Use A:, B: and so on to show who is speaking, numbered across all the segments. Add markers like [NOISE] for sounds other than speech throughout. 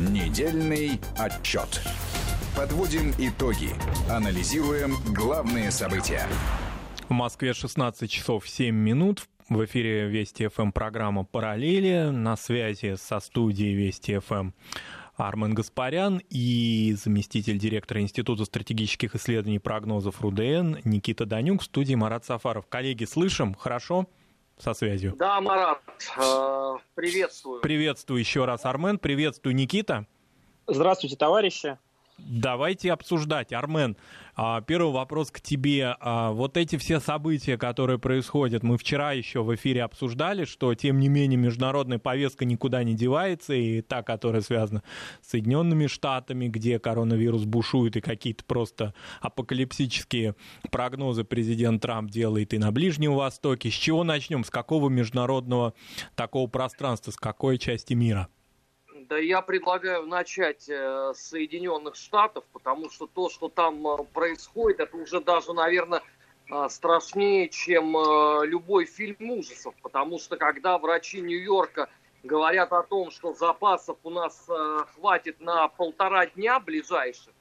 A: Недельный отчет. Подводим итоги. Анализируем главные события.
B: В Москве 16 часов 7 минут. В эфире Вести ФМ программа «Параллели». На связи со студией Вести ФМ Армен Гаспарян и заместитель директора Института стратегических исследований и прогнозов РУДН Никита Данюк в студии Марат Сафаров. Коллеги, слышим? Хорошо? Со связью.
C: Да, Марат, э, приветствую.
B: Приветствую еще раз, Армен. Приветствую, Никита.
D: Здравствуйте, товарищи.
B: Давайте обсуждать. Армен, а, первый вопрос к тебе. А, вот эти все события, которые происходят, мы вчера еще в эфире обсуждали, что, тем не менее, международная повестка никуда не девается, и та, которая связана с Соединенными Штатами, где коронавирус бушует, и какие-то просто апокалипсические прогнозы президент Трамп делает и на Ближнем Востоке. С чего начнем? С какого международного такого пространства, с какой части мира?
C: Да я предлагаю начать э, с Соединенных Штатов, потому что то, что там э, происходит, это уже даже, наверное, э, страшнее, чем любой фильм ужасов. Потому что когда врачи Нью-Йорка говорят о том, что запасов у нас хватит на полтора дня ближайших,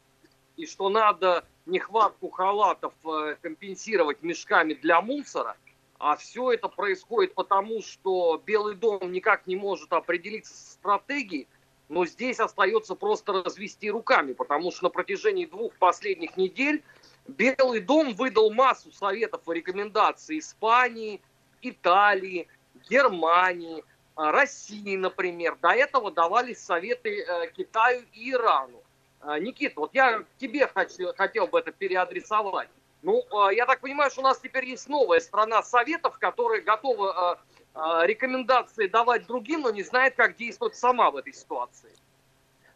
C: и что надо нехватку халатов компенсировать мешками для мусора, а все это происходит потому, что Белый дом никак не может определиться с стратегией, но здесь остается просто развести руками, потому что на протяжении двух последних недель Белый дом выдал массу советов и рекомендаций Испании, Италии, Германии, а, России, например. До этого давались советы э, Китаю и Ирану. А, Никита, вот я тебе хотел, хотел бы это переадресовать. Ну, э, я так понимаю, что у нас теперь есть новая страна советов, которая готова э, э, рекомендации давать другим, но не знает, как действовать сама в этой ситуации.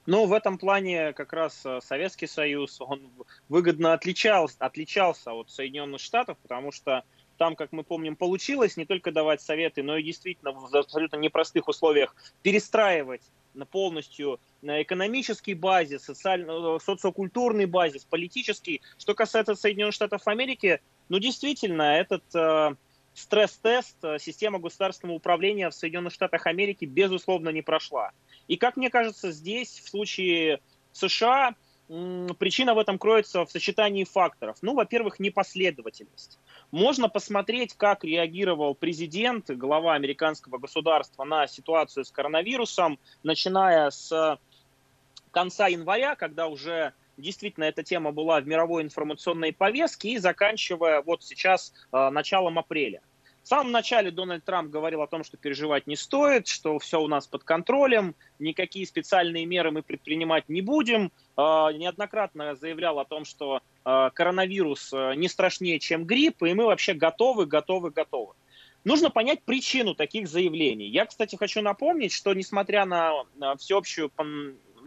D: Но в этом плане как раз Советский Союз, он выгодно отличался, отличался от Соединенных Штатов, потому что там, как мы помним, получилось не только давать советы, но и действительно в абсолютно непростых условиях перестраивать полностью экономический базис, социально, социокультурный базис, политический. Что касается Соединенных Штатов Америки, ну действительно, этот э, стресс-тест, э, система государственного управления в Соединенных Штатах Америки безусловно не прошла. И как мне кажется, здесь в случае США причина в этом кроется в сочетании факторов. Ну, во-первых, непоследовательность. Можно посмотреть, как реагировал президент, глава американского государства на ситуацию с коронавирусом, начиная с конца января, когда уже действительно эта тема была в мировой информационной повестке, и заканчивая вот сейчас э, началом апреля. В самом начале Дональд Трамп говорил о том, что переживать не стоит, что все у нас под контролем, никакие специальные меры мы предпринимать не будем. Э, неоднократно заявлял о том, что э, коронавирус э, не страшнее, чем грипп, и мы вообще готовы, готовы, готовы. Нужно понять причину таких заявлений. Я, кстати, хочу напомнить, что несмотря на всеобщую,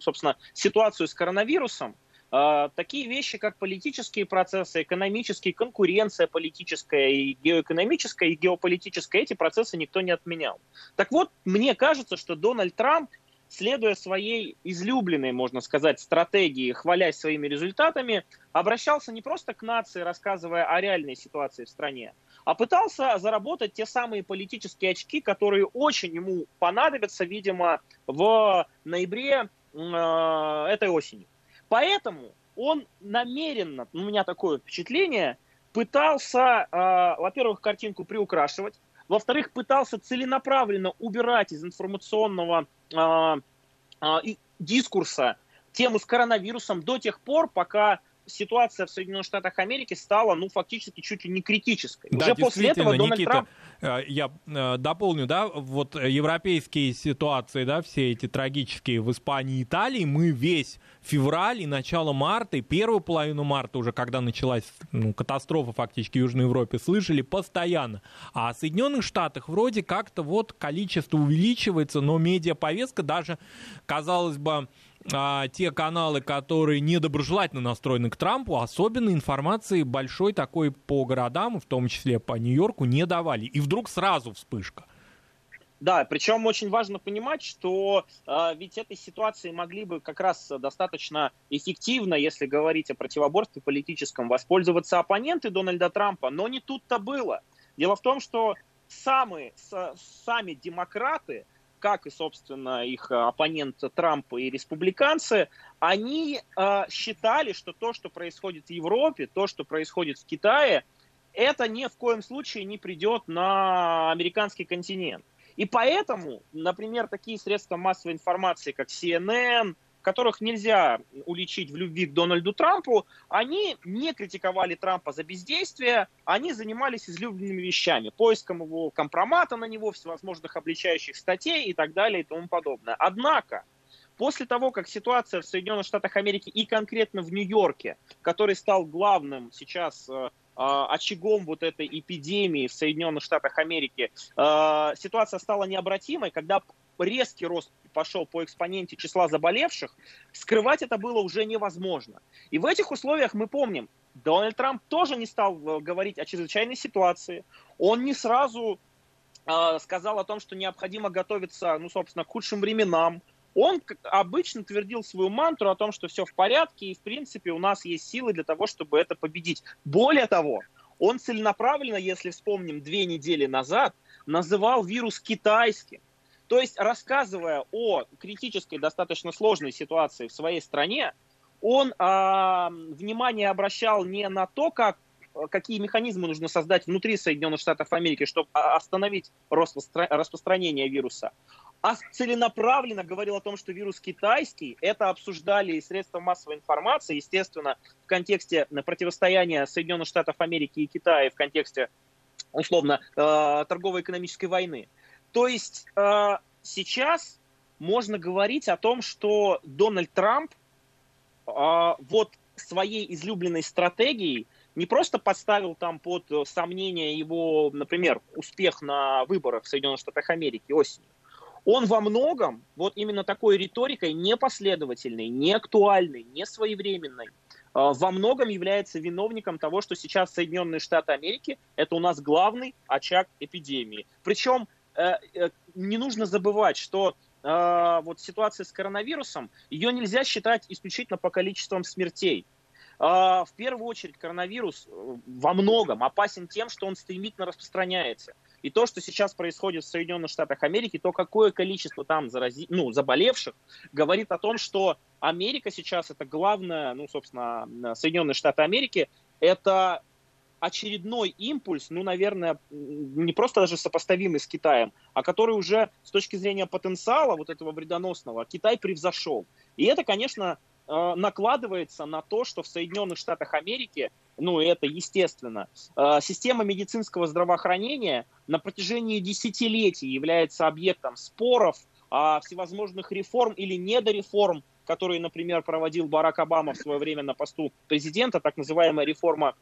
D: собственно, ситуацию с коронавирусом, а, такие вещи, как политические процессы, экономические, конкуренция политическая и геоэкономическая, и геополитическая, эти процессы никто не отменял. Так вот, мне кажется, что Дональд Трамп, следуя своей излюбленной, можно сказать, стратегии, хвалясь своими результатами, обращался не просто к нации, рассказывая о реальной ситуации в стране, а пытался заработать те самые политические очки, которые очень ему понадобятся, видимо, в ноябре э, этой осени. Поэтому он намеренно, у меня такое впечатление, пытался, э, во-первых, картинку приукрашивать, во-вторых, пытался целенаправленно убирать из информационного э, э, дискурса тему с коронавирусом до тех пор, пока ситуация в Соединенных Штатах Америки стала, ну, фактически чуть ли не критической.
B: Да, Уже после этого Дональд Никита, Трамп... Э, я э, дополню, да, вот европейские ситуации, да, все эти трагические в Испании и Италии, мы весь февраль и начало марта, и первую половину марта уже, когда началась ну, катастрофа фактически в Южной Европе, слышали постоянно. А в Соединенных Штатах вроде как-то вот количество увеличивается, но медиаповестка даже, казалось бы, а, те каналы, которые недоброжелательно настроены к Трампу, особенно информации большой такой по городам, в том числе по Нью-Йорку, не давали. И вдруг сразу вспышка.
D: Да, причем очень важно понимать, что э, ведь этой ситуации могли бы как раз достаточно эффективно, если говорить о противоборстве политическом, воспользоваться оппоненты Дональда Трампа, но не тут-то было. Дело в том, что самые, с, сами демократы как и, собственно, их оппонент Трамп и республиканцы, они э, считали, что то, что происходит в Европе, то, что происходит в Китае, это ни в коем случае не придет на американский континент. И поэтому, например, такие средства массовой информации, как CNN, которых нельзя уличить в любви к Дональду Трампу, они не критиковали Трампа за бездействие, они занимались излюбленными вещами, поиском его компромата на него, всевозможных обличающих статей и так далее и тому подобное. Однако, после того, как ситуация в Соединенных Штатах Америки и конкретно в Нью-Йорке, который стал главным сейчас э, очагом вот этой эпидемии в Соединенных Штатах Америки, а, ситуация стала необратимой, когда резкий рост пошел по экспоненте числа заболевших, скрывать это было уже невозможно. И в этих условиях мы помним, Дональд Трамп тоже не стал э, говорить о чрезвычайной ситуации. Он не сразу э, сказал о том, что необходимо готовиться, ну, собственно, к худшим временам. Он обычно твердил свою мантру о том, что все в порядке, и, в принципе, у нас есть силы для того, чтобы это победить. Более того, он целенаправленно, если вспомним две недели назад, называл вирус китайским. То есть, рассказывая о критической, достаточно сложной ситуации в своей стране, он а, внимание обращал не на то, как какие механизмы нужно создать внутри Соединенных Штатов Америки, чтобы остановить рост распространения вируса, а целенаправленно говорил о том, что вирус китайский. Это обсуждали и средства массовой информации, естественно, в контексте противостояния Соединенных Штатов Америки и Китая, в контексте, условно, э, торгово-экономической войны. То есть э, сейчас можно говорить о том, что Дональд Трамп э, вот своей излюбленной стратегией не просто поставил там под сомнение его, например, успех на выборах в Соединенных Штатах Америки осенью, он во многом вот именно такой риторикой непоследовательной, неактуальной, не своевременной, а, во многом является виновником того, что сейчас Соединенные Штаты Америки это у нас главный очаг эпидемии. Причем э, э, не нужно забывать, что э, вот ситуация с коронавирусом, ее нельзя считать исключительно по количествам смертей. А, в первую очередь коронавирус во многом опасен тем, что он стремительно распространяется. И то, что сейчас происходит в Соединенных Штатах Америки, то какое количество там зарази... ну, заболевших, говорит о том, что Америка сейчас это главное, ну, собственно, Соединенные Штаты Америки, это очередной импульс, ну, наверное, не просто даже сопоставимый с Китаем, а который уже с точки зрения потенциала вот этого вредоносного Китай превзошел. И это, конечно, Э, накладывается на то, что в Соединенных Штатах Америки, ну это естественно, э, система медицинского здравоохранения на протяжении десятилетий является объектом споров, всевозможных реформ или недореформ, которые, например, проводил Барак Обама в свое время на посту президента, так называемая реформа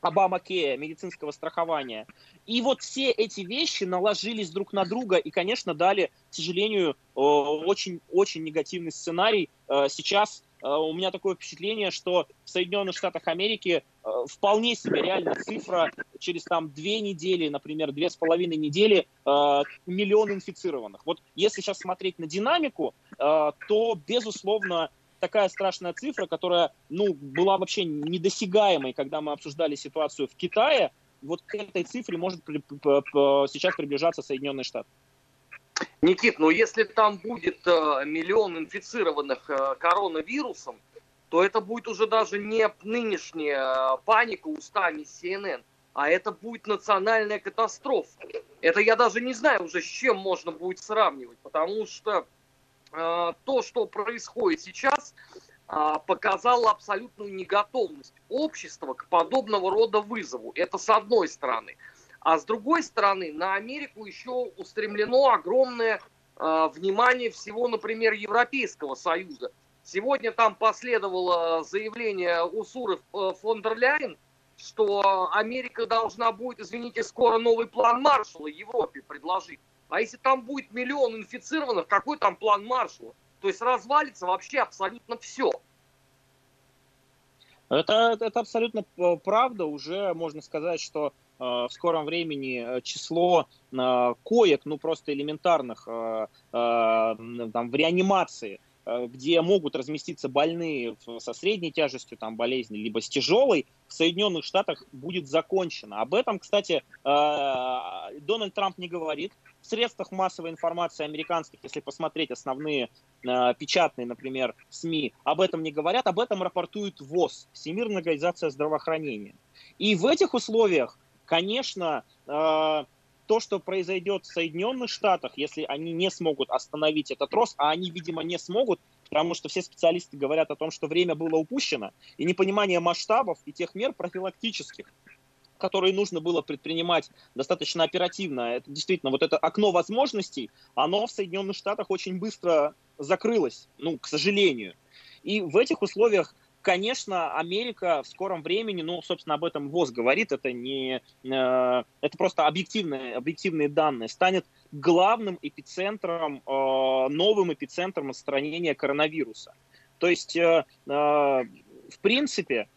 D: Обама Кея, медицинского страхования. И вот все эти вещи наложились друг на друга и, конечно, дали, к сожалению, очень-очень негативный сценарий. Э, сейчас у меня такое впечатление, что в Соединенных Штатах Америки э, вполне себе реальная цифра через там две недели, например, две с половиной недели э, миллион инфицированных. Вот если сейчас смотреть на динамику, то, безусловно, такая страшная цифра, которая ну, была вообще недосягаемой, когда мы обсуждали ситуацию в Китае, вот к этой цифре может сейчас приближаться Соединенные Штаты.
C: Никит, ну если там будет э, миллион инфицированных э, коронавирусом, то это будет уже даже не нынешняя э, паника устами CNN, а это будет национальная катастрофа. Это я даже не знаю уже, с чем можно будет сравнивать, потому что э, то, что происходит сейчас, э, показало абсолютную неготовность общества к подобного рода вызову. Это с одной стороны. А с другой стороны, на Америку еще устремлено огромное э, внимание всего, например, Европейского Союза. Сегодня там последовало заявление Усуры э, фон дер Ляйен, что Америка должна будет, извините, скоро новый план Маршалла Европе предложить. А если там будет миллион инфицированных, какой там план Маршалла? То есть развалится вообще абсолютно все.
D: Это, это абсолютно э, правда. Уже можно сказать, что в скором времени э, число э, коек, ну просто элементарных, там, в реанимации, где могут разместиться больные со средней тяжестью там, болезни, либо с тяжелой, в Соединенных Штатах будет закончено. Об этом, кстати, Дональд Трамп не говорит. в средствах массовой информации американских, если посмотреть основные э, печатные, например, СМИ, об этом не говорят, об этом рапортует ВОЗ, Всемирная организация здравоохранения. И в этих условиях, конечно, э, то, что произойдет в Соединенных Штатах, если они не смогут остановить этот рост, а они, видимо, не смогут, потому что все специалисты говорят о том, что время было упущено, и непонимание масштабов и тех мер профилактических, которые нужно было предпринимать достаточно оперативно. Это действительно вот это окно возможностей, оно в Соединенных Штатах очень быстро закрылось, ну, к сожалению. И в этих условиях конечно, Америка в скором времени, ну, собственно, об этом ВОЗ говорит, это не, э, это просто объективные, объективные данные, станет главным эпицентром, э, новым эпицентром отстранения коронавируса. То есть, э, в принципе,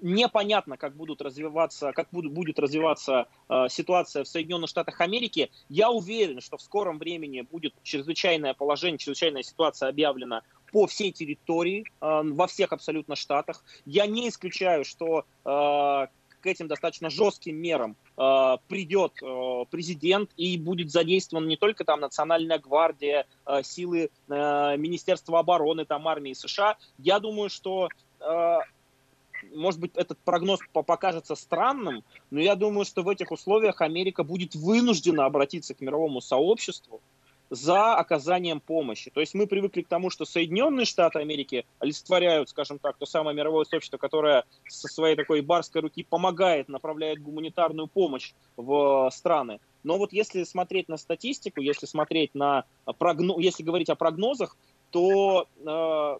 D: непонятно, как будут развиваться, как будет, будет развиваться э, ситуация в Соединенных Штатах Америки. Я уверен, что в скором времени будет чрезвычайное положение, чрезвычайная ситуация объявлена по всей территории, э, во всех абсолютно штатах. Я не исключаю, что э, к этим достаточно жестким мерам э, придет президент и будет задействован не только там Национальная гвардия, силы Министерства обороны, там армии США. Я думаю, что может быть, этот прогноз покажется странным, но я думаю, что в этих условиях Америка будет вынуждена обратиться к мировому сообществу за оказанием помощи. То есть мы привыкли к тому, что Соединенные Штаты Америки олицетворяют, скажем так, то самое мировое сообщество, которое со своей такой барской руки помогает, направляет гуманитарную помощь в страны. Но вот если смотреть на статистику, если смотреть на прогноз, если говорить о прогнозах, то э,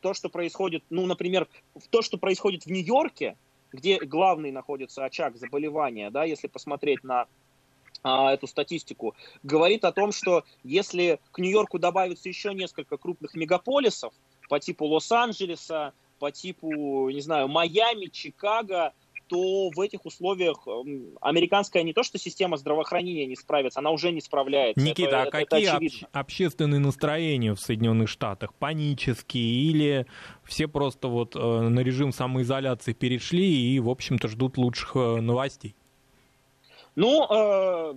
D: то, что происходит, ну, например, то, что происходит в Нью-Йорке, где главный находится очаг заболевания, да, если посмотреть на эту статистику, говорит о том, что если к Нью-Йорку добавится еще несколько крупных мегаполисов по типу Лос-Анджелеса, по типу, не знаю, Майами, Чикаго, то в этих условиях эм, американская не то что система здравоохранения не справится, она уже не справляется.
B: Никита, это, а это, какие это обще- общественные настроения в Соединенных Штатах? Панические или все просто вот э, на режим самоизоляции перешли и, в общем-то, ждут лучших э, новостей?
D: Ну, э,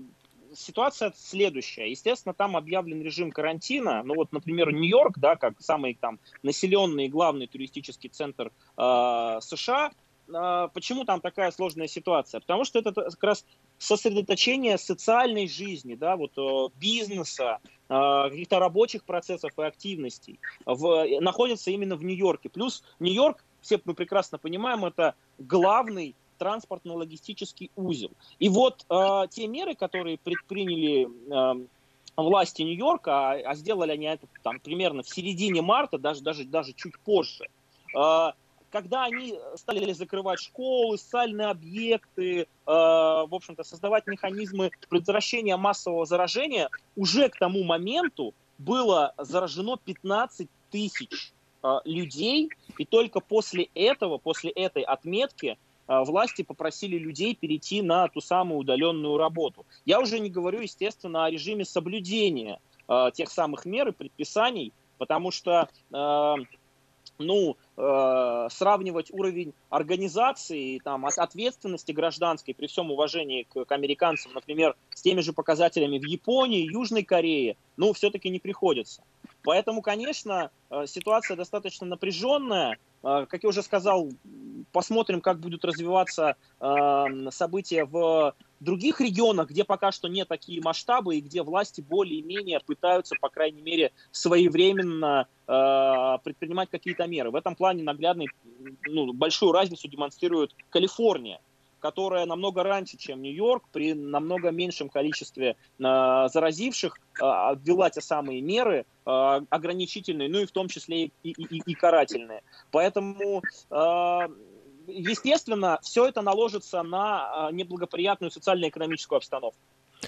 D: ситуация следующая. Естественно, там объявлен режим карантина. Ну вот, например, Нью-Йорк, да, как самый там населенный и главный туристический центр э, США, а, почему там такая сложная ситуация? Потому что это как раз сосредоточение социальной жизни, да, вот э, бизнеса, а, каких-то рабочих процессов и активностей в, находится именно в Нью-Йорке. Плюс Нью-Йорк, все мы прекрасно понимаем, это главный транспортно-логистический узел. И вот э, те меры, которые предприняли э, власти Нью-Йорка, а, а сделали они это там примерно в середине марта, даже, даже, даже чуть позже, э, когда они стали закрывать школы, социальные объекты, э, в общем-то, создавать механизмы предотвращения массового заражения, уже к тому моменту было заражено 15 тысяч э, людей, и только после этого, после этой отметки, власти попросили людей перейти на ту самую удаленную работу. Я уже не говорю, естественно, о режиме соблюдения э, тех самых мер и предписаний, потому что э, ну, э, сравнивать уровень организации, там, от ответственности гражданской при всем уважении к, к американцам, например, с теми же показателями в Японии, Южной Корее, ну, все-таки не приходится. Поэтому, конечно, э, ситуация достаточно напряженная. Э, как я уже сказал, посмотрим, как будут развиваться э, события в других регионах, где пока что не такие масштабы и где власти более-менее пытаются, по крайней мере, своевременно предпринимать какие-то меры. В этом плане наглядный, ну, большую разницу демонстрирует Калифорния которая намного раньше, чем Нью-Йорк, при намного меньшем количестве э, заразивших, э, ввела те самые меры э, ограничительные, ну и в том числе и, и, и, и карательные. Поэтому, э, естественно, все это наложится на неблагоприятную социально-экономическую обстановку.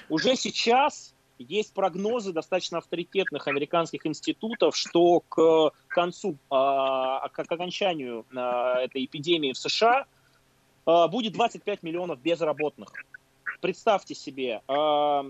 D: Уже сейчас есть прогнозы достаточно авторитетных американских институтов, что к концу, к окончанию этой эпидемии в США Э, будет 25 миллионов безработных. Представьте себе, э,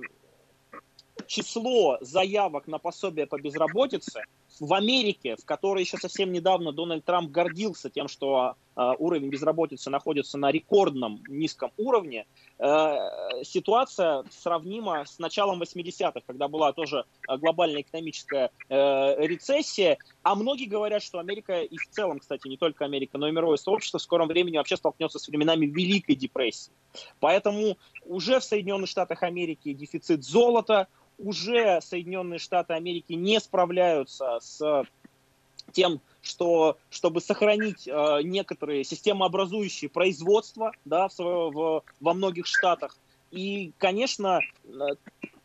D: число заявок на пособие по безработице в Америке, в которой еще совсем недавно Дональд Трамп гордился тем, что э, уровень безработицы находится на рекордном низком уровне, э, ситуация сравнима с началом 80-х, когда была тоже глобальная экономическая рецессия, а многие говорят, что Америка и в целом, кстати, не только Америка, но и мировое сообщество в скором времени вообще столкнется с временами Великой депрессии. Поэтому уже в Соединенных Штатах Америки дефицит золота, уже Соединенные Штаты Америки не справляются с тем, что, чтобы сохранить э, некоторые системообразующие производства да, в, в, во многих штатах. И, конечно, э,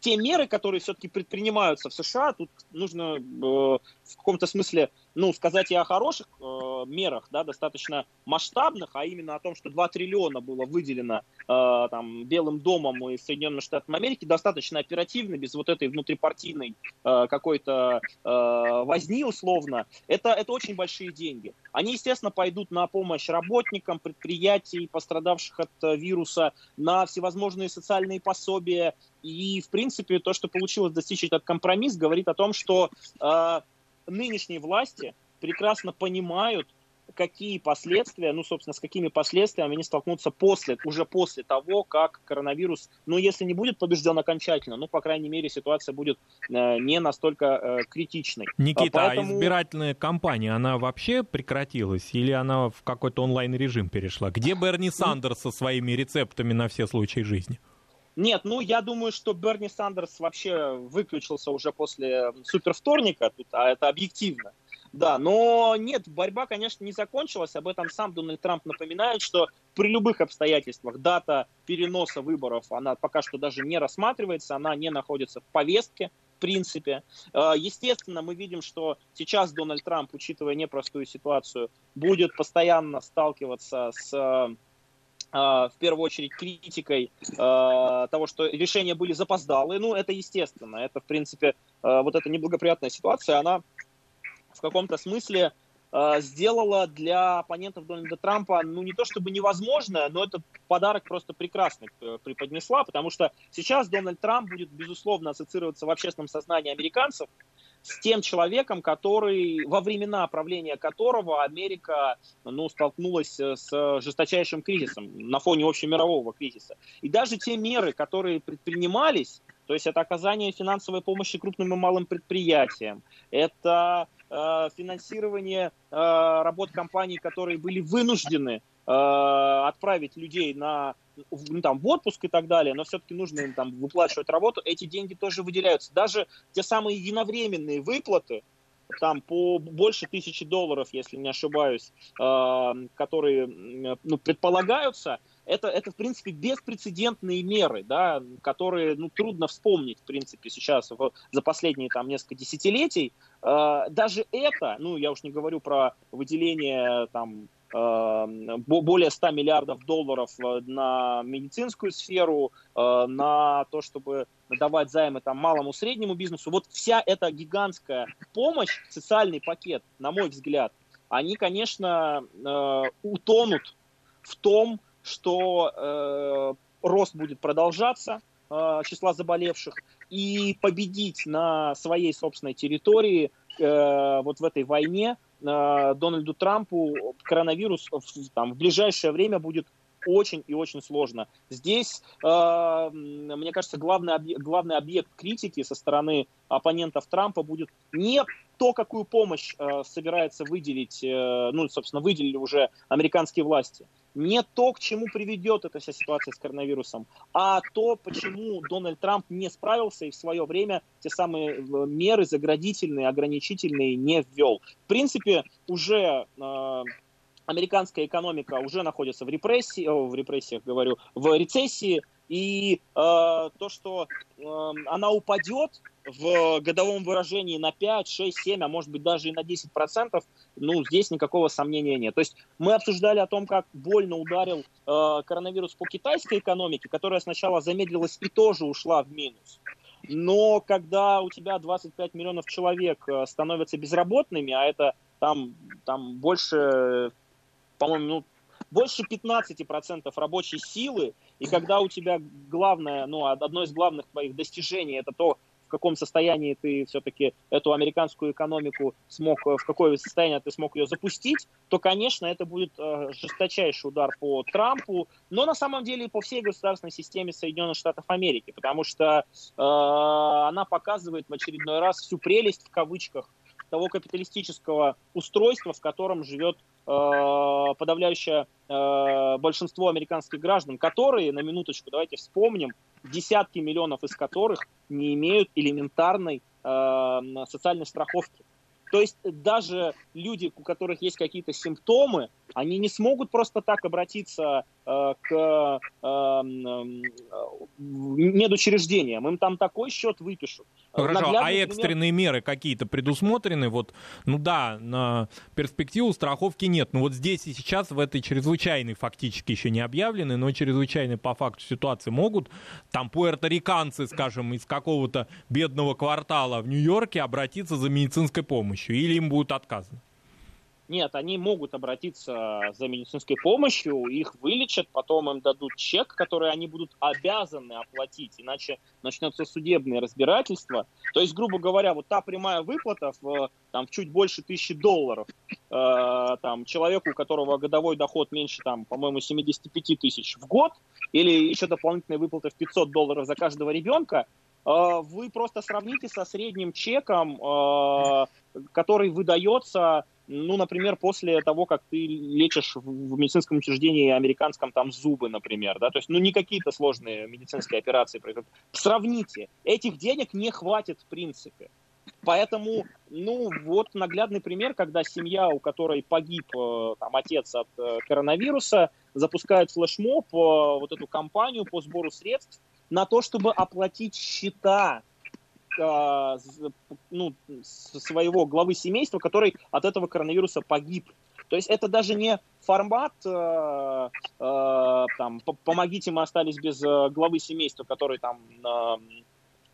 D: те меры, которые все-таки предпринимаются в США, тут нужно э, в каком-то смысле ну, сказать и о хороших э, мерах, да, достаточно масштабных, а именно о том, что 2 триллиона было выделено э, там, Белым домом и Соединенными Штатами Америки, достаточно оперативно, без вот этой внутрипартийной э, какой-то э, возни условно, это, это очень большие деньги. Они, естественно, пойдут на помощь работникам, предприятий, пострадавших от э, вируса, на всевозможные социальные пособия. И, в принципе, то, что получилось достичь этот компромисс, говорит о том, что э, нынешние власти прекрасно понимают, какие последствия, ну, собственно, с какими последствиями они столкнутся после, уже после того, как коронавирус, ну, если не будет побежден окончательно, ну, по крайней мере, ситуация будет э, не настолько э, критичной.
B: Никита, а Поэтому... а избирательная кампания, она вообще прекратилась или она в какой-то онлайн-режим перешла? Где Берни Сандерс со своими рецептами на все случаи жизни?
D: Нет, ну я думаю, что Берни Сандерс вообще выключился уже после супервторника, тут, а это объективно. Да, но нет, борьба, конечно, не закончилась. Об этом сам Дональд Трамп напоминает, что при любых обстоятельствах дата переноса выборов, она пока что даже не рассматривается, она не находится в повестке, в принципе. А, естественно, мы видим, что сейчас Дональд Трамп, учитывая непростую ситуацию, будет постоянно сталкиваться с а, в первую очередь критикой а, того, что решения были запоздалые. Ну, это естественно. Это, в принципе, а, вот эта неблагоприятная ситуация, она в каком-то смысле сделала для оппонентов Дональда Трампа, ну, не то чтобы невозможное, но этот подарок просто прекрасно э, преподнесла, потому что сейчас Дональд Трамп будет, безусловно, ассоциироваться в общественном сознании американцев с тем человеком, который, во времена правления которого Америка ну, столкнулась э, с жесточайшим кризисом на фоне общемирового кризиса. И даже те меры, которые предпринимались, то есть это оказание финансовой помощи крупным и малым предприятиям, это э, финансирование э, работ компаний, которые были вынуждены э, отправить людей на ну, там, в отпуск и так далее, но все-таки нужно им там выплачивать работу, эти деньги тоже выделяются. Даже те самые единовременные выплаты, там по больше тысячи долларов, если не ошибаюсь, э, которые ну, предполагаются, это, это, в принципе, беспрецедентные меры, да, которые ну, трудно вспомнить, в принципе, сейчас в, за последние там, несколько десятилетий. Э, даже это, ну, я уж не говорю про выделение там, более 100 миллиардов долларов э, на медицинскую сферу, э, на то, чтобы давать займы там малому среднему бизнесу. Вот вся эта гигантская помощь, социальный пакет, на мой взгляд, они, конечно, э, утонут в том, что рост будет продолжаться, числа заболевших, и победить на своей собственной территории вот в этой войне Э, Дональду Трампу коронавирус там, в ближайшее время будет очень и очень сложно. Здесь, э, мне кажется, главный объект, главный объект критики со стороны оппонентов Трампа будет не то, какую помощь э, собирается выделить, э, ну, собственно, выделили уже американские власти, не то, к чему приведет эта вся ситуация с коронавирусом, а то, почему Дональд Трамп не справился и в свое время те самые э, меры заградительные, ограничительные не ввел. В принципе, уже э, американская экономика уже находится в репрессии, о, в репрессиях говорю, в рецессии, и э, то, что э, она упадет в годовом выражении на 5, 6, 7, а может быть даже и на 10 процентов, ну, здесь никакого сомнения нет. То есть мы обсуждали о том, как больно ударил э, коронавирус по китайской экономике, которая сначала замедлилась и тоже ушла в минус. Но когда у тебя 25 миллионов человек э, становятся безработными, а это там, там больше, по-моему, ну, больше 15% рабочей силы, и когда у тебя главное, ну, одно из главных твоих достижений это то, в каком состоянии ты все-таки эту американскую экономику смог, в какое состояние ты смог ее запустить, то, конечно, это будет э, жесточайший удар по Трампу, но на самом деле и по всей государственной системе Соединенных Штатов Америки, потому что э, она показывает в очередной раз всю прелесть в кавычках того капиталистического устройства, в котором живет Э, подавляющее э, большинство американских граждан, которые, на минуточку, давайте вспомним, десятки миллионов из которых не имеют элементарной э, социальной страховки. То есть даже люди, у которых есть какие-то симптомы, они не смогут просто так обратиться э, к э, э, медучреждениям. Им там такой счет выпишут.
B: Хорошо, а Наглядный а экстренные пример... меры какие-то предусмотрены? Вот, ну да, на перспективу страховки нет. Но вот здесь и сейчас в этой чрезвычайной, фактически еще не объявленной, но чрезвычайной по факту ситуации могут там пуэрториканцы, скажем, из какого-то бедного квартала в Нью-Йорке обратиться за медицинской помощью или им будет отказано?
D: Нет, они могут обратиться за медицинской помощью, их вылечат, потом им дадут чек, который они будут обязаны оплатить, иначе начнется судебное разбирательство. То есть, грубо говоря, вот та прямая выплата в, там, в чуть больше тысячи долларов э, там, человеку, у которого годовой доход меньше, там, по-моему, 75 тысяч в год, или еще дополнительная выплата в 500 долларов за каждого ребенка, э, вы просто сравните со средним чеком, э, который выдается ну, например, после того, как ты лечишь в медицинском учреждении американском там зубы, например, да, то есть, ну, не какие-то сложные медицинские операции происходят. Сравните, этих денег не хватит в принципе. Поэтому, ну, вот наглядный пример, когда семья, у которой погиб э, там, отец от э, коронавируса, запускает флешмоб, э, вот эту кампанию по сбору средств на то, чтобы оплатить счета э, ну, своего главы семейства, который от этого коронавируса погиб. То есть это даже не формат, э, э, там, помогите, мы остались без главы семейства, который там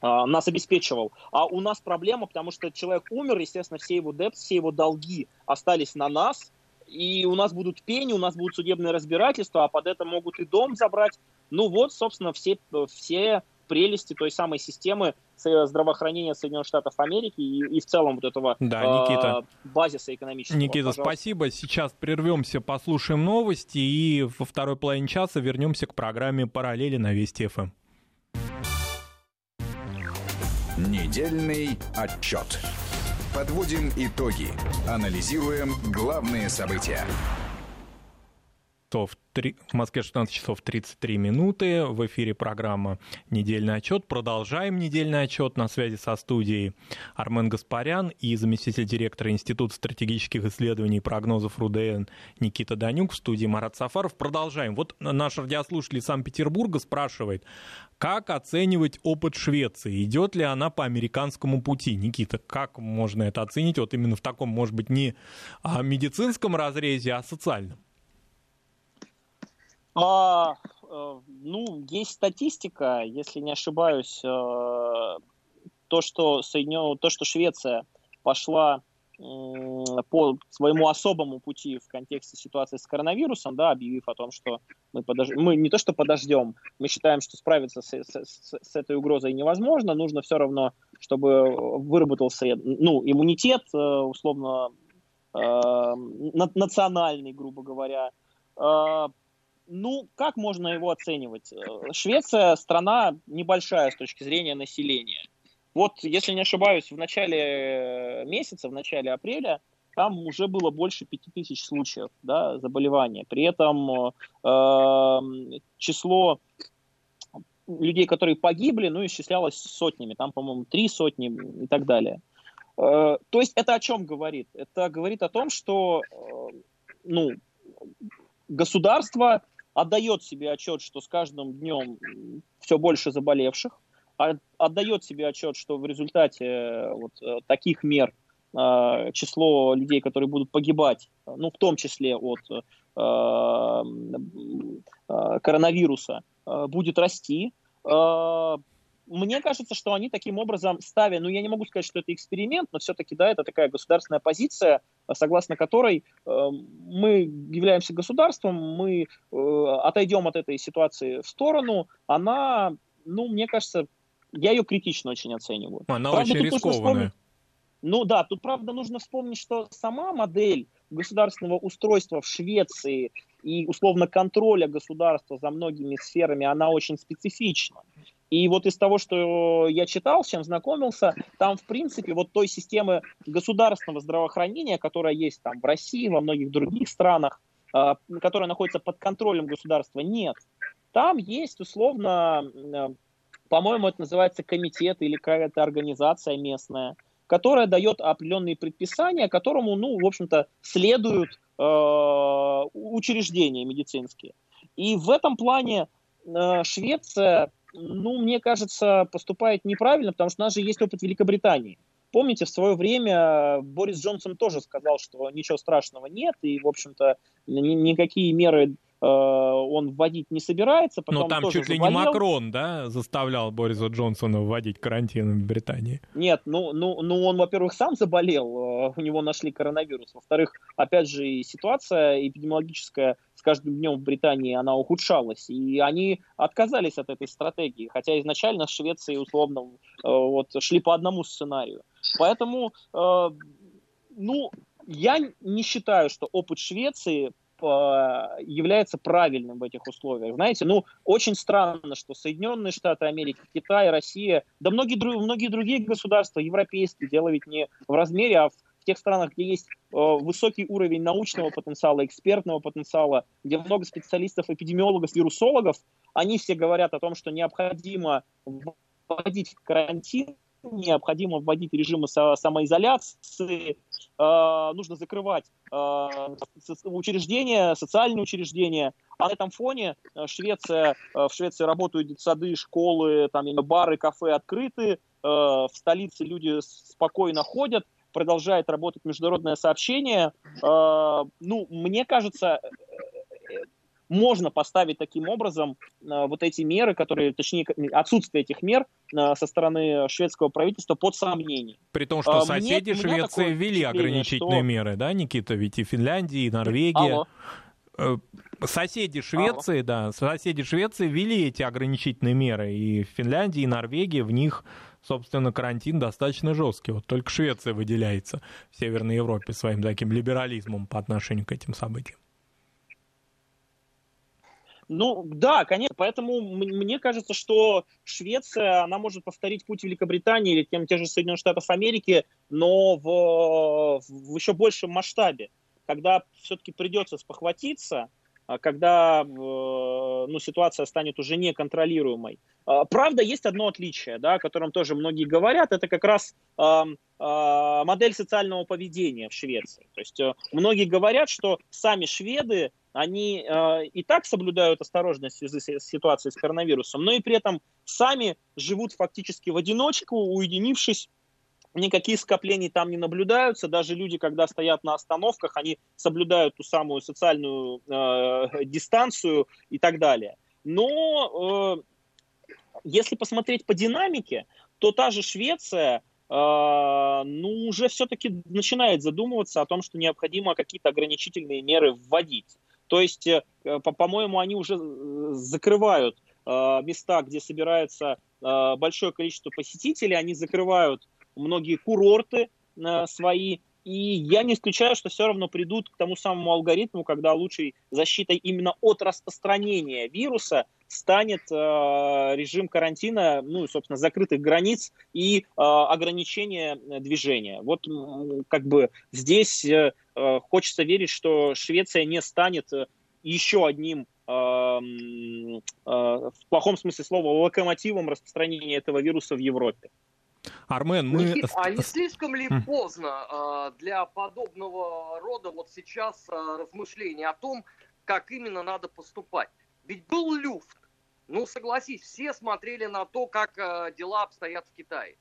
D: э, нас обеспечивал. А у нас проблема, потому что человек умер, естественно, все его депс, все его долги остались на нас, и у нас будут пени, у нас будут судебные разбирательства, а под это могут и дом забрать. Ну вот, собственно, все, все прелести той самой системы здравоохранения Соединенных Штатов Америки и, и в целом вот этого
B: да, Никита.
D: Э, базиса экономического.
B: Никита, Пожалуйста. спасибо. Сейчас прервемся, послушаем новости и во второй половине часа вернемся к программе «Параллели» на Вести ФМ.
A: Недельный отчет. Подводим итоги. Анализируем главные события
B: часов, 3, в Москве 16 часов 33 минуты. В эфире программа «Недельный отчет». Продолжаем недельный отчет на связи со студией Армен Гаспарян и заместитель директора Института стратегических исследований и прогнозов РУДН Никита Данюк в студии Марат Сафаров. Продолжаем. Вот наш радиослушатель из Санкт-Петербурга спрашивает, как оценивать опыт Швеции? Идет ли она по американскому пути? Никита, как можно это оценить? Вот именно в таком, может быть, не медицинском разрезе, а социальном.
D: А, э, ну, есть статистика, если не ошибаюсь, э, то, что Соединен... то, что Швеция пошла по своему особому пути в контексте ситуации с коронавирусом, да, объявив о том, что мы, подож... мы не то что подождем, мы считаем, что справиться с, с, с этой угрозой невозможно, нужно все равно, чтобы выработался ну, иммунитет, э, условно, национальный, грубо говоря, ну, как можно его оценивать? Э, Швеция страна небольшая с точки зрения населения. Вот, если не ошибаюсь, в начале месяца, в начале апреля, там уже было больше 5000 случаев да, заболевания. При этом э, число людей, которые погибли, ну, исчислялось сотнями. Там, по-моему, три сотни и так далее. Э, то есть это о чем говорит? Это говорит о том, что э, ну, государство отдает себе отчет, что с каждым днем все больше заболевших, а отдает себе отчет, что в результате э, вот э, таких мер э, число людей, которые будут погибать, ну, в том числе от коронавируса, будет расти мне кажется, что они таким образом ставя, ну я не могу сказать, что это эксперимент, но все-таки, да, это такая государственная позиция, согласно которой э, мы являемся государством, мы э, отойдем от этой ситуации в сторону, она, ну, мне кажется, я ее критично очень оцениваю.
B: Она правда, очень рискованная.
D: Ну да, тут правда нужно вспомнить, что сама модель государственного устройства в Швеции и условно контроля государства за многими сферами, она очень специфична. И вот из того, что я читал, с чем знакомился, там, в принципе, вот той системы государственного здравоохранения, которая есть там в России, во многих других странах, а, которая находится под контролем государства, нет. Там есть, условно, по-моему, это называется комитет или какая-то организация местная, которая дает определенные предписания, которому, ну, в общем-то, следуют э, учреждения медицинские. И в этом плане э, Швеция, ну, мне кажется, поступает неправильно, потому что у нас же есть опыт Великобритании. Помните, в свое время Борис Джонсон тоже сказал, что ничего страшного нет, и, в общем-то, ни, никакие меры Э, он вводить не собирается.
B: Но там чуть ли заболел. не Макрон, да, заставлял Бориса Джонсона вводить карантин в Британии.
D: Нет, ну, ну, ну он, во-первых, сам заболел, э, у него нашли коронавирус. Во-вторых, опять же, и ситуация эпидемиологическая с каждым днем в Британии, она ухудшалась. И они отказались от этой стратегии, хотя изначально Швеции, условно, э, вот, шли по одному сценарию. Поэтому, ну, я не считаю, что опыт Швеции Э, является правильным в этих условиях. Знаете, ну, очень странно, что Соединенные Штаты Америки, Китай, Россия, да многие, многие другие государства европейские, дело ведь не в размере, а в в тех странах, где есть э, высокий уровень научного потенциала, экспертного потенциала, где много специалистов, эпидемиологов, вирусологов, они все говорят о том, что необходимо вводить карантин, необходимо вводить режимы самоизоляции, э, нужно закрывать э, учреждения, социальные учреждения. А на этом фоне э, Швеция, в Швеции работают детсады, школы, там, бары, кафе открыты, в столице люди спокойно ходят, продолжает работать международное сообщение. Ну, мне кажется, можно поставить таким образом э, вот эти меры, которые, точнее, отсутствие этих мер э, со стороны шведского правительства под сомнение.
B: При том, что а, соседи мне, Швеции ввели ограничительные что... меры, да, Никита? Ведь и Финляндия, и Норвегия. Алло. Э, соседи Швеции, Алло. да, соседи Швеции ввели эти ограничительные меры, и в Финляндии, и Норвегии в них собственно, карантин достаточно жесткий. Вот только Швеция выделяется в Северной Европе своим таким либерализмом по отношению к этим событиям.
D: Ну, да, конечно. Поэтому мне кажется, что Швеция, она может повторить путь Великобритании или тем, тех же Соединенных Штатов Америки, но в, в еще большем масштабе. Когда все-таки придется спохватиться, а когда ну, ситуация станет уже неконтролируемой. А, правда, есть одно отличие, да, о котором тоже многие говорят, это как раз э, э, модель социального поведения в Швеции. То есть э, многие говорят, что сами шведы они э, и так соблюдают осторожность в связи с ситуацией с коронавирусом, но и при этом сами живут фактически в одиночку, уединившись никаких скоплений там не наблюдаются. Даже люди, когда стоят на остановках, они соблюдают ту самую социальную э, дистанцию и так далее. Но э, если посмотреть по динамике, то та же Швеция, э, ну, уже все-таки начинает задумываться о том, что необходимо какие-то ограничительные меры вводить. То есть, э, по-моему, они уже э, закрывают э, места, где собирается большое количество посетителей, они закрывают многие курорты свои, и я не исключаю, что все равно придут к тому самому алгоритму, когда лучшей защитой именно от распространения вируса станет э, режим карантина, ну, собственно, закрытых границ и э, ограничения движения. Вот как бы здесь э, Э, хочется верить, что Швеция не станет э, еще одним эм, э, в плохом смысле слова локомотивом распространения этого вируса в Европе.
C: Армен, мы... Никит, а не слишком ли поздно для подобного рода вот сейчас размышления о том, как именно надо поступать? Ведь был люфт. Ну, согласись, все смотрели на то, как дела обстоят в Китае.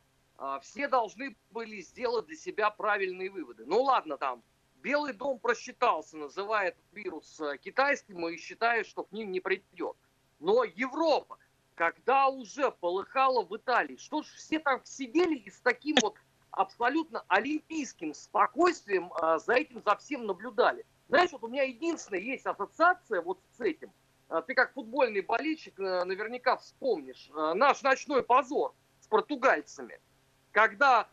C: Все должны были сделать для себя правильные выводы. Ну ладно, там Белый дом просчитался, называет вирус э, китайским и считает, что к ним не придет. Но Европа, когда уже полыхала в Италии, что ж все там сидели и с таким вот абсолютно олимпийским спокойствием а, за этим, за всем наблюдали. Знаешь, вот у меня единственная есть ассоциация вот с этим. А, ты как футбольный болельщик наверняка вспомнишь. А, наш ночной позор португальцами. Когда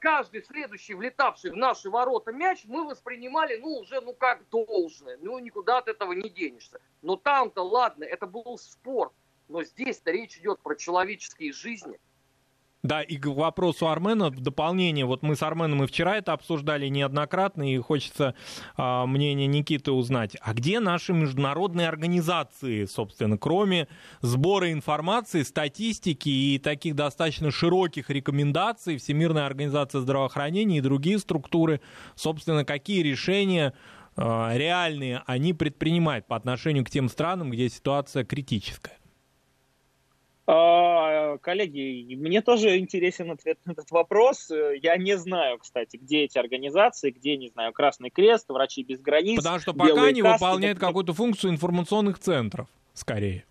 C: каждый следующий влетавший в наши ворота мяч мы воспринимали, ну, уже, ну, как должное. Ну, никуда от этого не денешься. Но там-то, ладно, это был спорт. Но здесь-то речь идет про человеческие жизни –
B: да, и к вопросу Армена в дополнение, вот мы с Арменом и вчера это обсуждали неоднократно, и хочется а, мнение Никиты узнать. А где наши международные организации, собственно, кроме сбора информации, статистики и таких достаточно широких рекомендаций, Всемирная организация здравоохранения и другие структуры, собственно, какие решения а, реальные они предпринимают по отношению к тем странам, где ситуация критическая?
D: А, коллеги, мне тоже интересен ответ на этот вопрос. Я не знаю, кстати, где эти организации, где, не знаю, Красный Крест, Врачи без границ.
B: Потому что пока они каски, выполняют какую-то функцию информационных центров, скорее.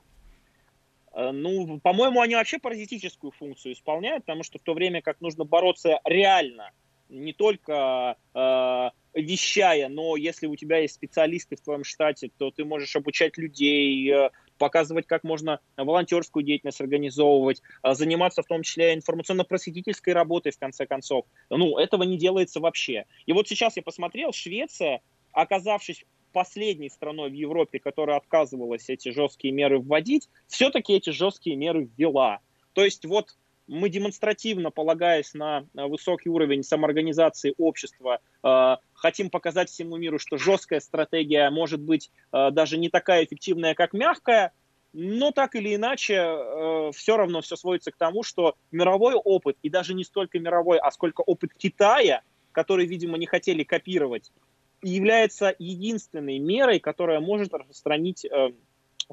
D: Э, ну, по-моему, они вообще паразитическую функцию исполняют, потому что в то время как нужно бороться реально, не только э, вещая, но если у тебя есть специалисты в твоем штате, то ты можешь обучать людей, э, показывать, как можно волонтерскую деятельность организовывать, а, заниматься в том числе информационно-просветительской работой, в конце концов. Ну, этого не делается вообще. И вот сейчас я посмотрел, Швеция, оказавшись последней страной в Европе, которая отказывалась эти жесткие меры вводить, все-таки эти жесткие меры ввела. То есть вот мы демонстративно, полагаясь на высокий уровень самоорганизации общества, э, хотим показать всему миру, что жесткая стратегия может быть э, даже не такая эффективная, как мягкая, но так или иначе, э, все равно все сводится к тому, что мировой опыт, и даже не столько мировой, а сколько опыт Китая, который, видимо, не хотели копировать, является единственной мерой, которая может распространить,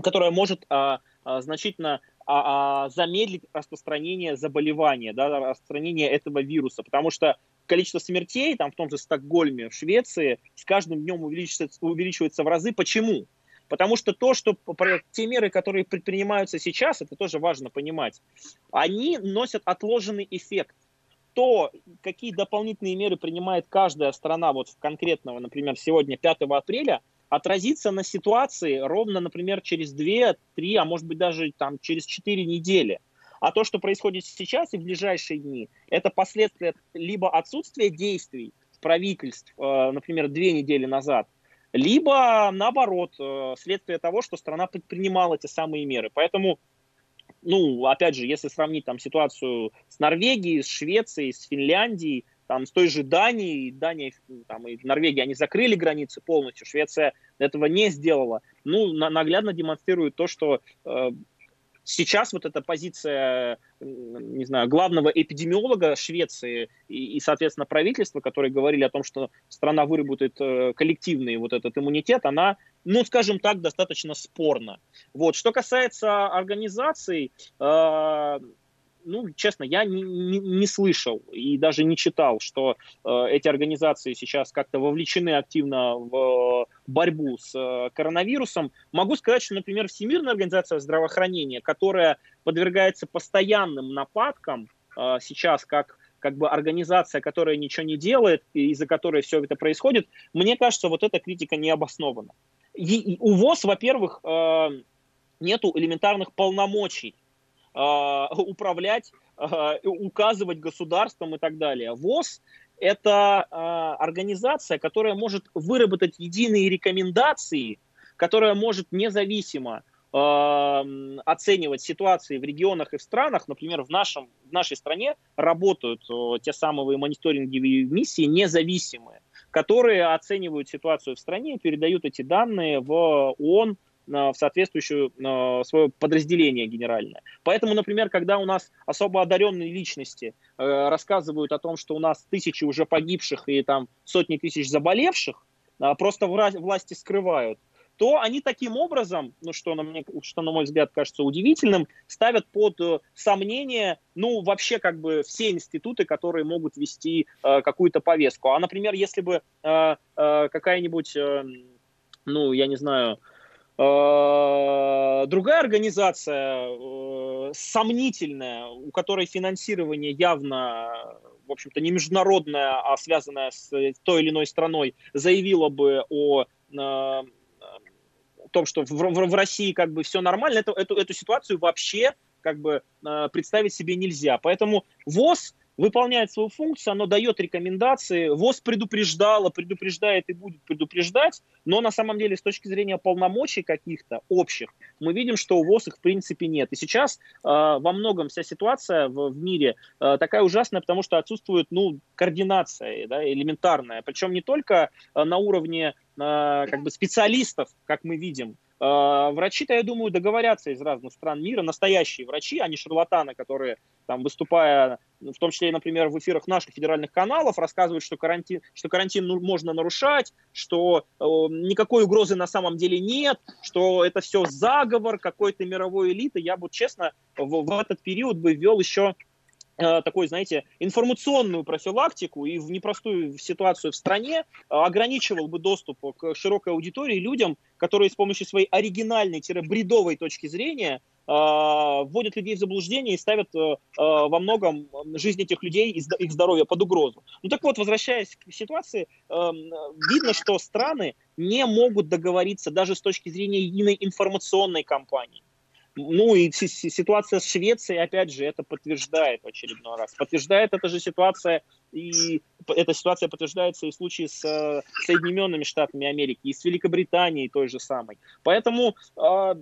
D: которая может значительно а, а, замедлить распространение заболевания, да, распространение этого вируса, потому что количество смертей там в том же Стокгольме, в Швеции, с каждым днем увеличивается, увеличивается в разы. Почему? Потому что то, что те меры, которые предпринимаются сейчас, это тоже важно понимать, они носят отложенный эффект. То, какие дополнительные меры принимает каждая страна, вот конкретного, например, сегодня 5 апреля, отразится на ситуации ровно, например, через 2, 3, а может быть даже там, через 4 недели. А то, что происходит сейчас и в ближайшие дни, это последствия либо отсутствия действий правительств, э, например, две недели назад, либо, наоборот, э, следствие того, что страна предпринимала эти самые меры. Поэтому, ну, опять же, если сравнить там ситуацию с Норвегией, с Швецией, с Финляндией, там, с той же Данией, Дания там, и Норвегия, они закрыли границы полностью, Швеция этого не сделала. Ну, на, наглядно демонстрирует то, что э, сейчас вот эта позиция, не знаю, главного эпидемиолога Швеции и, и соответственно, правительства, которые говорили о том, что страна выработает э, коллективный вот этот иммунитет, она, ну, скажем так, достаточно спорна. Вот. Что касается организаций, э, ну, честно, я не, не, не слышал и даже не читал, что э, эти организации сейчас как-то вовлечены активно в борьбу с э, коронавирусом. Могу сказать, что, например, Всемирная организация здравоохранения, которая подвергается постоянным нападкам э, сейчас как как бы организация, которая ничего не делает, и из-за которой все это происходит, мне кажется, вот эта критика не обоснована. И, и у ВОЗ, во-первых, э, нету элементарных полномочий Э, управлять, э, указывать государством и так далее. ВОЗ – это э, организация, которая может выработать единые рекомендации, которая может независимо оценивать ситуации в регионах и в странах, например, в, нашем, в нашей стране работают те самые мониторинговые миссии независимые, которые оценивают ситуацию в стране передают эти данные в ООН, в соответствующее свое подразделение генеральное. Поэтому, например, когда у нас особо одаренные личности э, рассказывают о том, что у нас тысячи уже погибших и там сотни тысяч заболевших, а, просто власти скрывают, то они таким образом, ну, что, на, мне, что на мой взгляд кажется удивительным, ставят под э, сомнение, ну, вообще как бы все институты, которые могут вести э, какую-то повестку. А, например, если бы э, э, какая-нибудь, э, ну, я не знаю, Э, другая организация, э, сомнительная, у которой финансирование явно, в общем-то, не международное, а связанное с той или иной страной, заявила бы о э, том, что в России как бы все нормально, эту, эту, эту ситуацию вообще как бы представить себе нельзя. Поэтому ВОЗ выполняет свою функцию, оно дает рекомендации. ВОЗ предупреждала, предупреждает и будет предупреждать, но на самом деле с точки зрения полномочий каких-то общих, мы видим, что у ВОЗ их в принципе нет. И сейчас э, во многом вся ситуация в, в мире э, такая ужасная, потому что отсутствует ну, координация да, элементарная. Причем не только э, на уровне э, как бы специалистов, как мы видим, врачи-то, я думаю, договорятся из разных стран мира, настоящие врачи, а не шарлатаны, которые, там, выступая, в том числе, например, в эфирах наших федеральных каналов, рассказывают, что карантин, что карантин ну, можно нарушать, что э, никакой угрозы на самом деле нет, что это все заговор какой-то мировой элиты. Я бы, честно, в, в этот период бы ввел еще такой, знаете, информационную профилактику и в непростую ситуацию в стране э, ограничивал бы доступ к широкой аудитории людям, которые с помощью своей оригинальной-бредовой точки зрения э, вводят людей в заблуждение и ставят во многом жизнь этих людей и их здоровье под угрозу. Ну так вот, возвращаясь к ситуации, видно, что страны не могут договориться даже с точки зрения единой информационной кампании. Ну и ситуация с Швецией, опять же, это подтверждает в очередной раз. Подтверждает эта же ситуация, и эта ситуация подтверждается и в случае с э, Соединенными Штатами Америки, и с Великобританией той же самой. Поэтому э,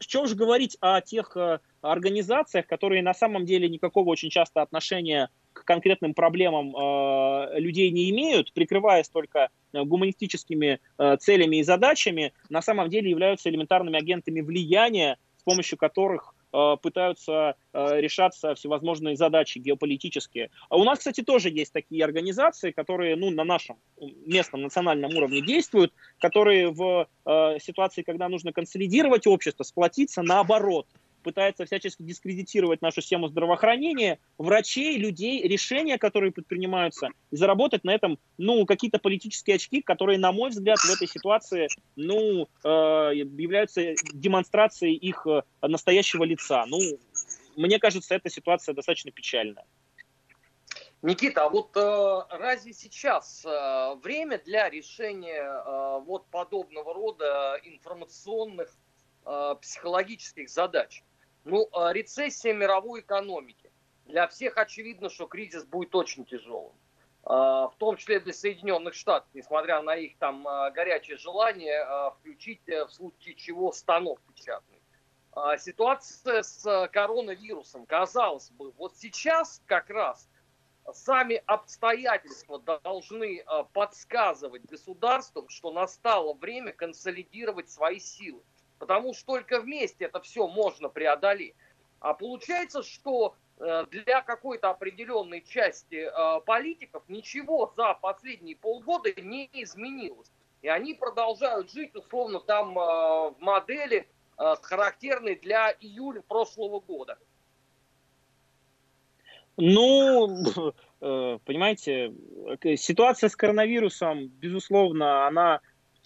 D: что же говорить о тех э, организациях, которые на самом деле никакого очень часто отношения к конкретным проблемам э, людей не имеют, прикрываясь только гуманистическими э, целями и задачами, на самом деле являются элементарными агентами влияния с помощью которых э, пытаются э, решаться всевозможные задачи геополитические. А у нас, кстати, тоже есть такие организации, которые ну, на нашем местном национальном уровне действуют, которые в э, ситуации, когда нужно консолидировать общество, сплотиться, наоборот – пытается всячески дискредитировать нашу систему здравоохранения, врачей, людей, решения, которые предпринимаются, и заработать на этом, ну, какие-то политические очки, которые, на мой взгляд, в этой ситуации, ну, э, являются демонстрацией их э, настоящего лица. Ну, мне кажется, эта ситуация достаточно печальная.
C: Никита, а вот э, разве сейчас э, время для решения э, вот подобного рода информационных э, психологических задач? Ну, а рецессия мировой экономики. Для всех очевидно, что кризис будет очень тяжелым. А, в том числе для Соединенных Штатов, несмотря на их там а, горячее желание включить э, в случае чего станок печатный. Ситуация с коронавирусом, казалось бы, вот сейчас как раз сами обстоятельства должны подсказывать государствам, что настало время консолидировать свои силы потому что только вместе это все можно преодолеть. А получается, что э, для какой-то определенной части э, политиков ничего за последние полгода не изменилось. И они продолжают жить, условно, там э, в модели, характерной для июля прошлого года.
D: Ну, [LAUGHS] понимаете, ситуация с коронавирусом, безусловно, она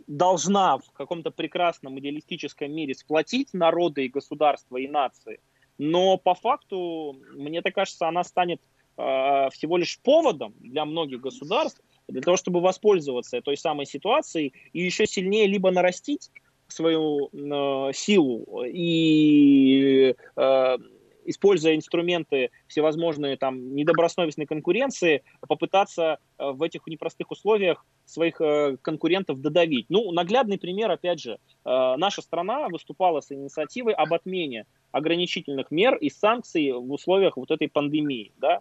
D: должна в каком-то прекрасном идеалистическом мире сплотить народы и государства и нации, но по факту, мне так кажется, она станет э, всего лишь поводом для многих государств для того, чтобы воспользоваться той самой ситуацией и еще сильнее либо нарастить свою э, силу и э, используя инструменты всевозможные там недобросовестной конкуренции, попытаться э, в этих непростых условиях своих э, конкурентов додавить. Ну, наглядный пример, опять же, э, наша страна выступала с инициативой об отмене ограничительных мер и санкций в условиях вот этой пандемии, да,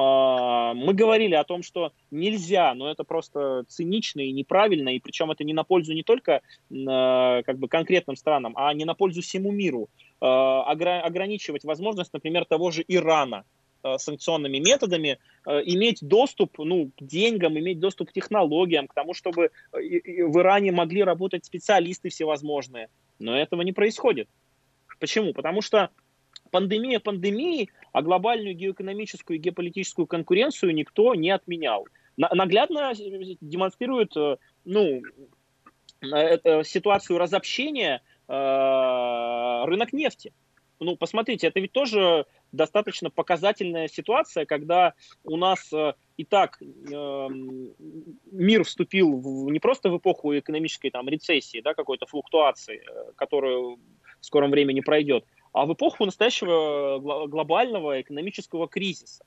D: а, мы говорили о том, что нельзя, но это просто цинично и неправильно, и причем это не на пользу не только как бы конкретным странам, а не на пользу всему миру. А, ограничивать возможность, например, того же Ирана а, санкционными методами, иметь доступ ну, к деньгам, иметь доступ к технологиям, к тому, чтобы в Иране могли работать специалисты всевозможные. Но этого не происходит. Почему? Потому что пандемия пандемии, а глобальную геоэкономическую и геополитическую конкуренцию никто не отменял. Наглядно демонстрирует э, ну, э, ситуацию разобщения э, рынок нефти. Ну, посмотрите, это ведь тоже достаточно показательная ситуация, когда у нас и так э, мир вступил в, не просто в эпоху экономической там, рецессии, да, какой-то флуктуации, которую в скором времени пройдет, а в эпоху настоящего глобального экономического кризиса.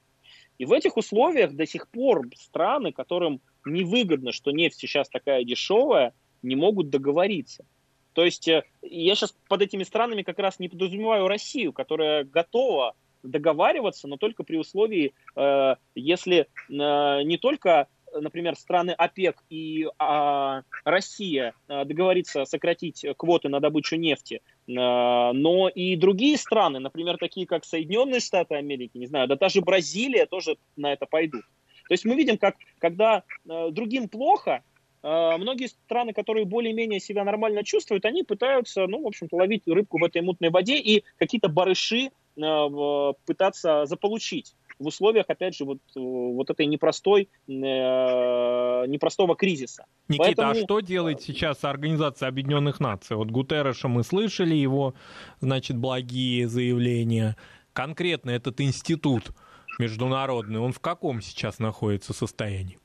D: И в этих условиях до сих пор страны, которым невыгодно, что нефть сейчас такая дешевая, не могут договориться. То есть э, я сейчас под этими странами как раз не подразумеваю Россию, которая готова договариваться, но только при условии, э, если э, не только например, страны ОПЕК и а, Россия а, договорится сократить квоты на добычу нефти, а, но и другие страны, например, такие как Соединенные Штаты Америки, не знаю, да даже Бразилия тоже на это пойдут. То есть мы видим, как когда а, другим плохо, многие страны, которые более-менее себя нормально чувствуют, они пытаются, ну, в общем-то, ловить рыбку в этой мутной воде и какие-то барыши а, пытаться заполучить в условиях, опять же, вот, вот этой непростой, э, непростого кризиса.
B: Никита, а Поэтому... а что делает сейчас Организация Объединенных Наций? Вот Гутерреша мы слышали его, значит, благие заявления. Конкретно этот институт международный, он в каком сейчас находится состоянии?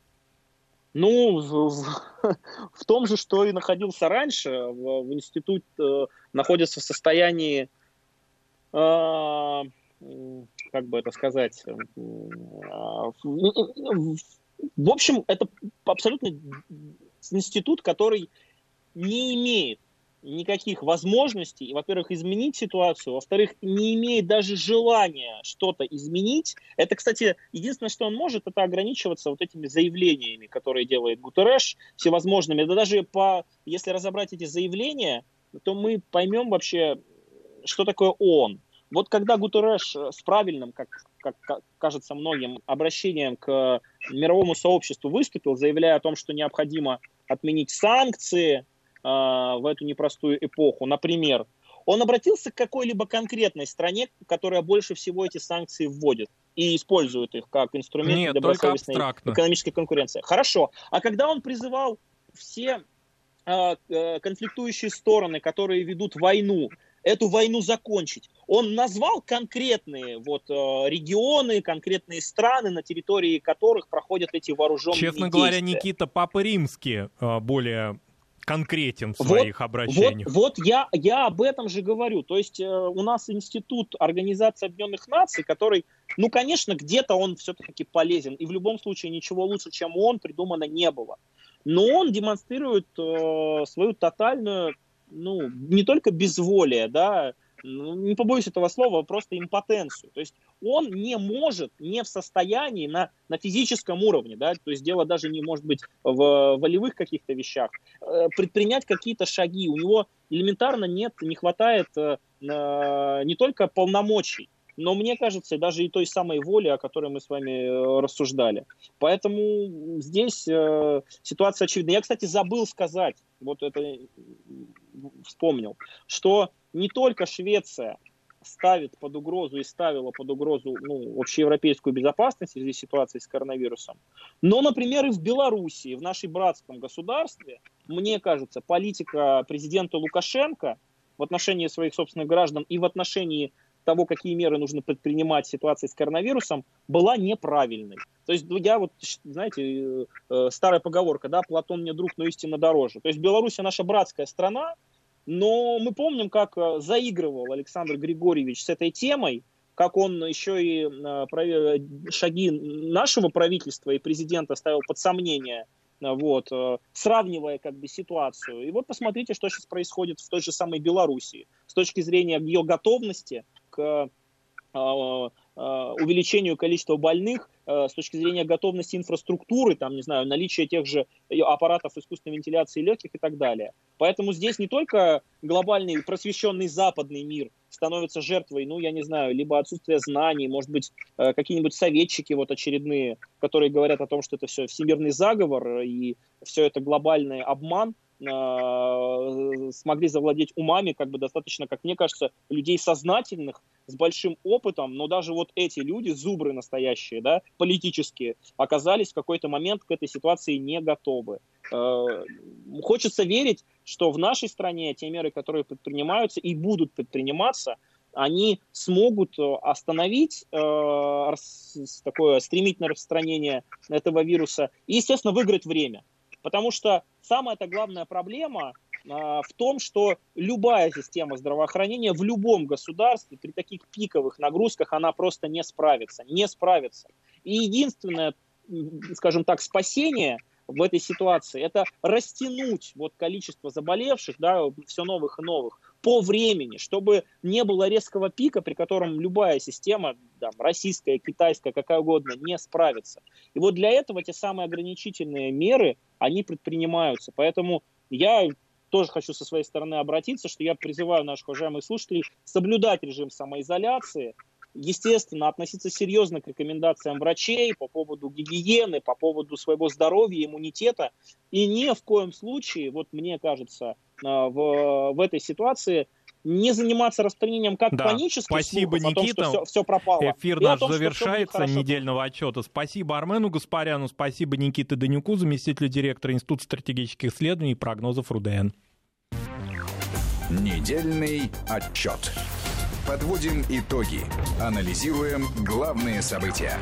D: Ну, в, в, [LAUGHS] в том же, что и находился раньше, в, в институт э, находится в состоянии э, как бы это сказать, в общем, это абсолютно институт, который не имеет никаких возможностей, во-первых, изменить ситуацию, во-вторых, не имеет даже желания что-то изменить. Это, кстати, единственное, что он может, это ограничиваться вот этими заявлениями, которые делает Гутереш, всевозможными. Да даже по, если разобрать эти заявления, то мы поймем вообще, что такое ООН. Вот когда Гутереш с правильным, как, как кажется многим, обращением к мировому сообществу выступил, заявляя о том, что необходимо отменить санкции в эту непростую эпоху, например, он обратился к какой-либо конкретной стране, которая больше всего эти санкции вводит и использует их как инструмент
B: Нет, добросовестной
D: экономической конкуренции. Хорошо. А когда он призывал все э, э конфликтующие стороны, которые ведут войну, эту войну закончить. Он назвал конкретные вот, э, регионы, конкретные страны, на территории которых проходят эти вооруженные
B: Честно
D: действия.
B: говоря, Никита Папа Римский э, более конкретен в своих
D: вот,
B: обращениях.
D: Вот, вот я, я об этом же говорю. То есть э, у нас институт Организации Объединенных Наций, который, ну, конечно, где-то он все-таки полезен. И в любом случае ничего лучше, чем он, придумано не было. Но он демонстрирует э, свою тотальную ну, не только безволие, да, ну, не побоюсь этого слова, просто импотенцию. То есть он не может, не в состоянии на, на физическом уровне, да, то есть дело даже не может быть в волевых каких-то вещах, э, предпринять какие-то шаги. У него элементарно нет, не хватает э, не только полномочий, но мне кажется, даже и той самой воли, о которой мы с вами э, рассуждали. Поэтому здесь ситуация очевидна. Я, кстати, забыл сказать, вот это вспомнил, что не только Швеция ставит под угрозу и ставила под угрозу ну, общеевропейскую безопасность в связи с ситуацией с коронавирусом, но, например, и в Белоруссии, в нашей братском государстве, мне кажется, политика президента Лукашенко в отношении своих собственных граждан и в отношении того, какие меры нужно предпринимать в ситуации с коронавирусом, была неправильной. То есть я вот, знаете, э, э, старая поговорка, да, Платон мне друг, но истинно дороже. То есть Беларусь наша братская страна, но мы помним, как э, заигрывал Александр Григорьевич с этой темой, как он еще и шаги нашего правительства и президента ставил под сомнение, вот, сравнивая как бы ситуацию. И вот посмотрите, что сейчас происходит в той же самой Белоруссии с точки зрения ее готовности к увеличению количества больных а, с точки зрения готовности инфраструктуры, там, не знаю, наличия тех же аппаратов искусственной вентиляции легких и так далее. Поэтому здесь не только глобальный просвещенный западный мир становится жертвой, ну, я не знаю, либо отсутствия знаний, может быть, какие-нибудь советчики вот очередные, которые говорят о том, что это все всемирный заговор и все это глобальный обман – Э, смогли завладеть умами, как бы достаточно, как мне кажется, людей сознательных, с большим опытом, но даже вот эти люди, зубры настоящие, да, политические, оказались в какой-то момент к этой ситуации не готовы. Э, хочется верить, что в нашей стране те меры, которые предпринимаются и будут предприниматься, они смогут остановить э, такое стремительное распространение этого вируса и, естественно, выиграть время. Потому что самая-то главная проблема а, в том, что любая система здравоохранения в любом государстве при таких пиковых нагрузках она просто не справится, не справится. И единственное, скажем так, спасение в этой ситуации это растянуть вот количество заболевших, да, все новых и новых по времени, чтобы не было резкого пика, при котором любая система, там, российская, китайская, какая угодно, не справится. И вот для этого те самые ограничительные меры, они предпринимаются. Поэтому я тоже хочу со своей стороны обратиться, что я призываю наших уважаемых слушателей соблюдать режим самоизоляции, естественно, относиться серьезно к рекомендациям врачей по поводу гигиены, по поводу своего здоровья, иммунитета. И ни в коем случае, вот мне кажется, в, в этой ситуации не заниматься распространением как да. панических
B: Спасибо,
D: слухов
B: Никита.
D: о том, что все, все пропало.
B: Эфир наш том, завершается недельного отчета. Спасибо Армену Гаспаряну, спасибо Никите Данюку, заместителю директора Института стратегических исследований и прогнозов РУДН.
A: Недельный отчет. Подводим итоги. Анализируем главные события.